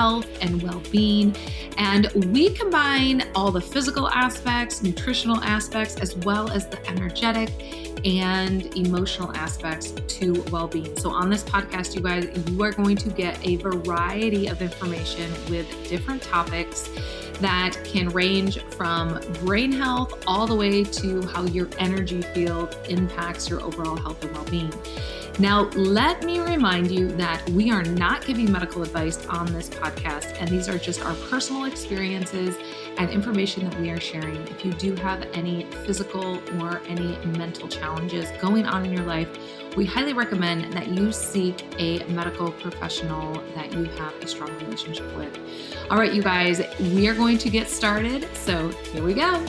health and well being. And we combine all the physical aspects, nutritional aspects, as well as the energetic and emotional aspects to well being. So, on this podcast, you guys, you are going to get a variety of information with different topics that can range from brain health all the way to how your energy field impacts your overall health and well being. Now, let me remind you that we are not giving medical advice on this podcast, and these are just our personal experiences and information that we are sharing. If you do have any physical or any mental challenges going on in your life, we highly recommend that you seek a medical professional that you have a strong relationship with. All right, you guys, we are going to get started. So here we go.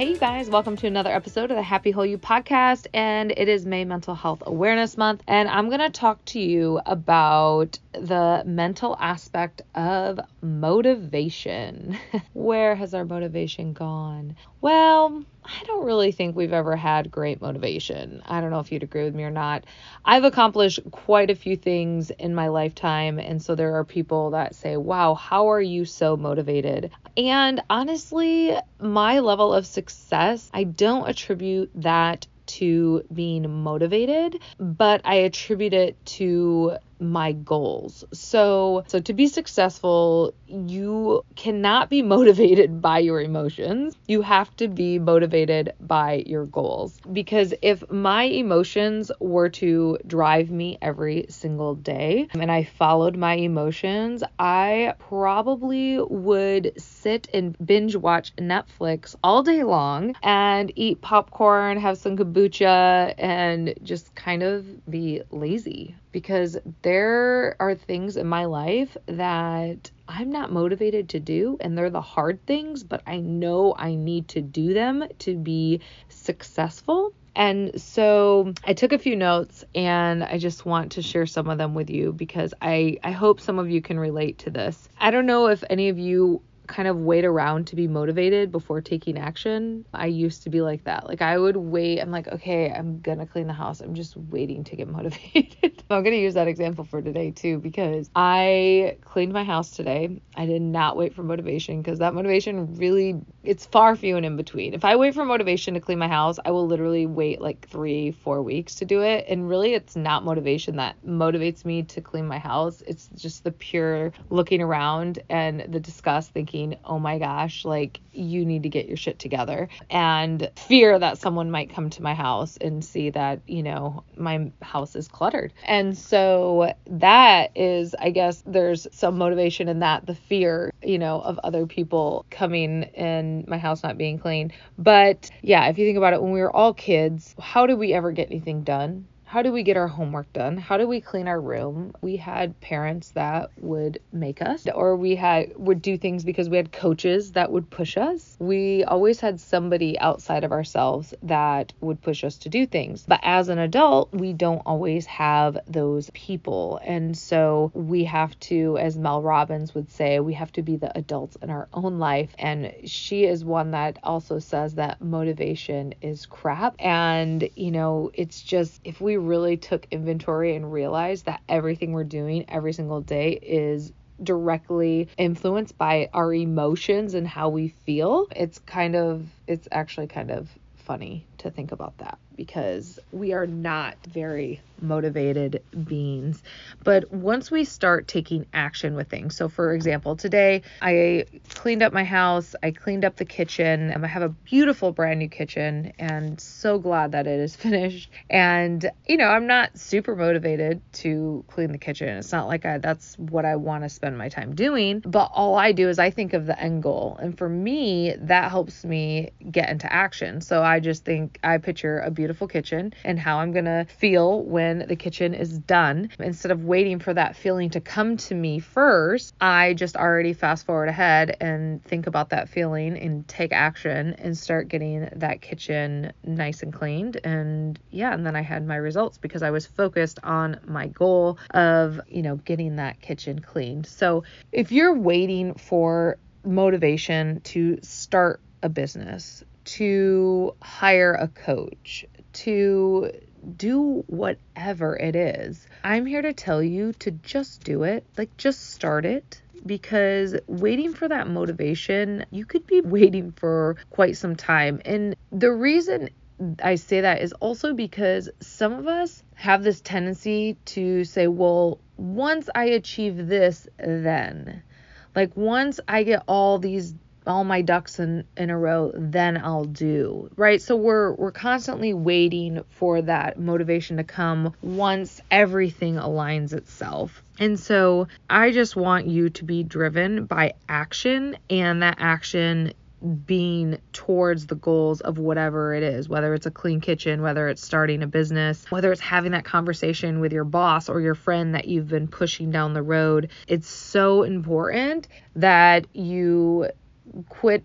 Hey, you guys, welcome to another episode of the Happy Whole You podcast. And it is May Mental Health Awareness Month. And I'm going to talk to you about the mental aspect of motivation. Where has our motivation gone? Well, I don't really think we've ever had great motivation. I don't know if you'd agree with me or not. I've accomplished quite a few things in my lifetime, and so there are people that say, Wow, how are you so motivated? And honestly, my level of success, I don't attribute that to being motivated, but I attribute it to my goals. So, so to be successful, you cannot be motivated by your emotions. You have to be motivated by your goals. Because if my emotions were to drive me every single day and I followed my emotions, I probably would sit and binge watch Netflix all day long and eat popcorn, have some kombucha, and just kind of be lazy because there are things in my life that I'm not motivated to do, and they're the hard things, but I know I need to do them to be successful. And so I took a few notes and I just want to share some of them with you because I, I hope some of you can relate to this. I don't know if any of you kind of wait around to be motivated before taking action. I used to be like that. Like I would wait. I'm like, okay, I'm gonna clean the house. I'm just waiting to get motivated. I'm gonna use that example for today too because I cleaned my house today. I did not wait for motivation because that motivation really it's far few and in between. If I wait for motivation to clean my house, I will literally wait like three, four weeks to do it. And really it's not motivation that motivates me to clean my house. It's just the pure looking around and the disgust thinking thinking, oh my gosh, like you need to get your shit together, and fear that someone might come to my house and see that, you know, my house is cluttered. And so that is, I guess, there's some motivation in that, the fear, you know, of other people coming and my house not being clean. But yeah, if you think about it, when we were all kids, how did we ever get anything done? How do we get our homework done? How do we clean our room? We had parents that would make us or we had would do things because we had coaches that would push us. We always had somebody outside of ourselves that would push us to do things. But as an adult, we don't always have those people. And so we have to as Mel Robbins would say, we have to be the adults in our own life and she is one that also says that motivation is crap and you know, it's just if we really took inventory and realized that everything we're doing every single day is directly influenced by our emotions and how we feel, it's kind of, it's actually kind of funny to think about that because we are not very motivated beings. But once we start taking action with things, so for example, today I cleaned up my house, I cleaned up the kitchen, and I have a beautiful brand new kitchen, and so glad that it is finished. And you know, I'm not super motivated to clean the kitchen. It's not like I that's what I want to spend my time doing, but all I do is I think of the end goal. And for me, that helps me get into action. So I just think I picture a beautiful kitchen and how I'm going to feel when the kitchen is done. Instead of waiting for that feeling to come to me first, I just already fast forward ahead and think about that feeling and take action and start getting that kitchen nice and cleaned. And yeah, and then I had my results because I was focused on my goal of, you know, getting that kitchen cleaned. So if you're waiting for motivation to start a business, to hire a coach, to do whatever it is. I'm here to tell you to just do it. Like, just start it because waiting for that motivation, you could be waiting for quite some time. And the reason I say that is also because some of us have this tendency to say, well, once I achieve this, then. Like, once I get all these all my ducks in, in a row then I'll do. Right? So we're we're constantly waiting for that motivation to come once everything aligns itself. And so I just want you to be driven by action and that action being towards the goals of whatever it is, whether it's a clean kitchen, whether it's starting a business, whether it's having that conversation with your boss or your friend that you've been pushing down the road. It's so important that you quit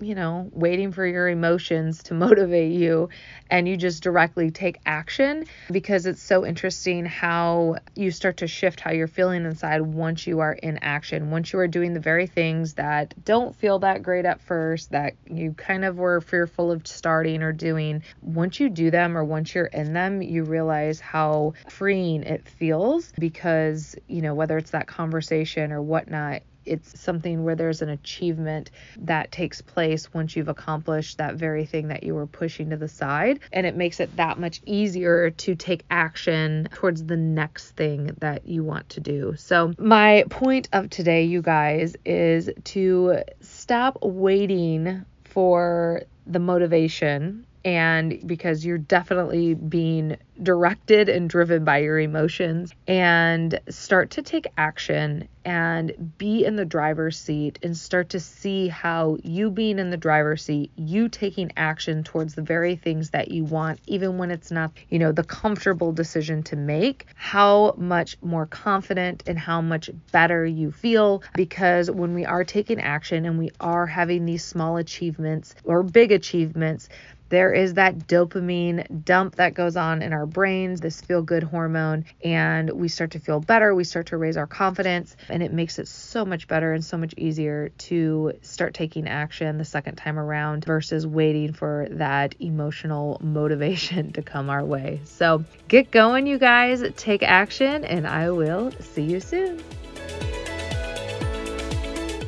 you know, waiting for your emotions to motivate you and you just directly take action because it's so interesting how you start to shift how you're feeling inside once you are in action. Once you are doing the very things that don't feel that great at first, that you kind of were fearful of starting or doing, once you do them or once you're in them, you realize how freeing it feels because, you know, whether it's that conversation or whatnot, it's something where there's an achievement that takes place once you've accomplished that very thing that you were pushing to the side. And it makes it that much easier to take action towards the next thing that you want to do. So, my point of today, you guys, is to stop waiting for the motivation and because you're definitely being directed and driven by your emotions and start to take action and be in the driver's seat and start to see how you being in the driver's seat, you taking action towards the very things that you want, even when it's not, you know, the comfortable decision to make, how much more confident and how much better you feel. Because when we are taking action and we are having these small achievements or big achievements, there is that dopamine dump that goes on in our brains, this feel good hormone, and we start to feel better. We start to raise our confidence, and it makes it so much better and so much easier to start taking action the second time around versus waiting for that emotional motivation to come our way. So get going, you guys, take action, and I will see you soon.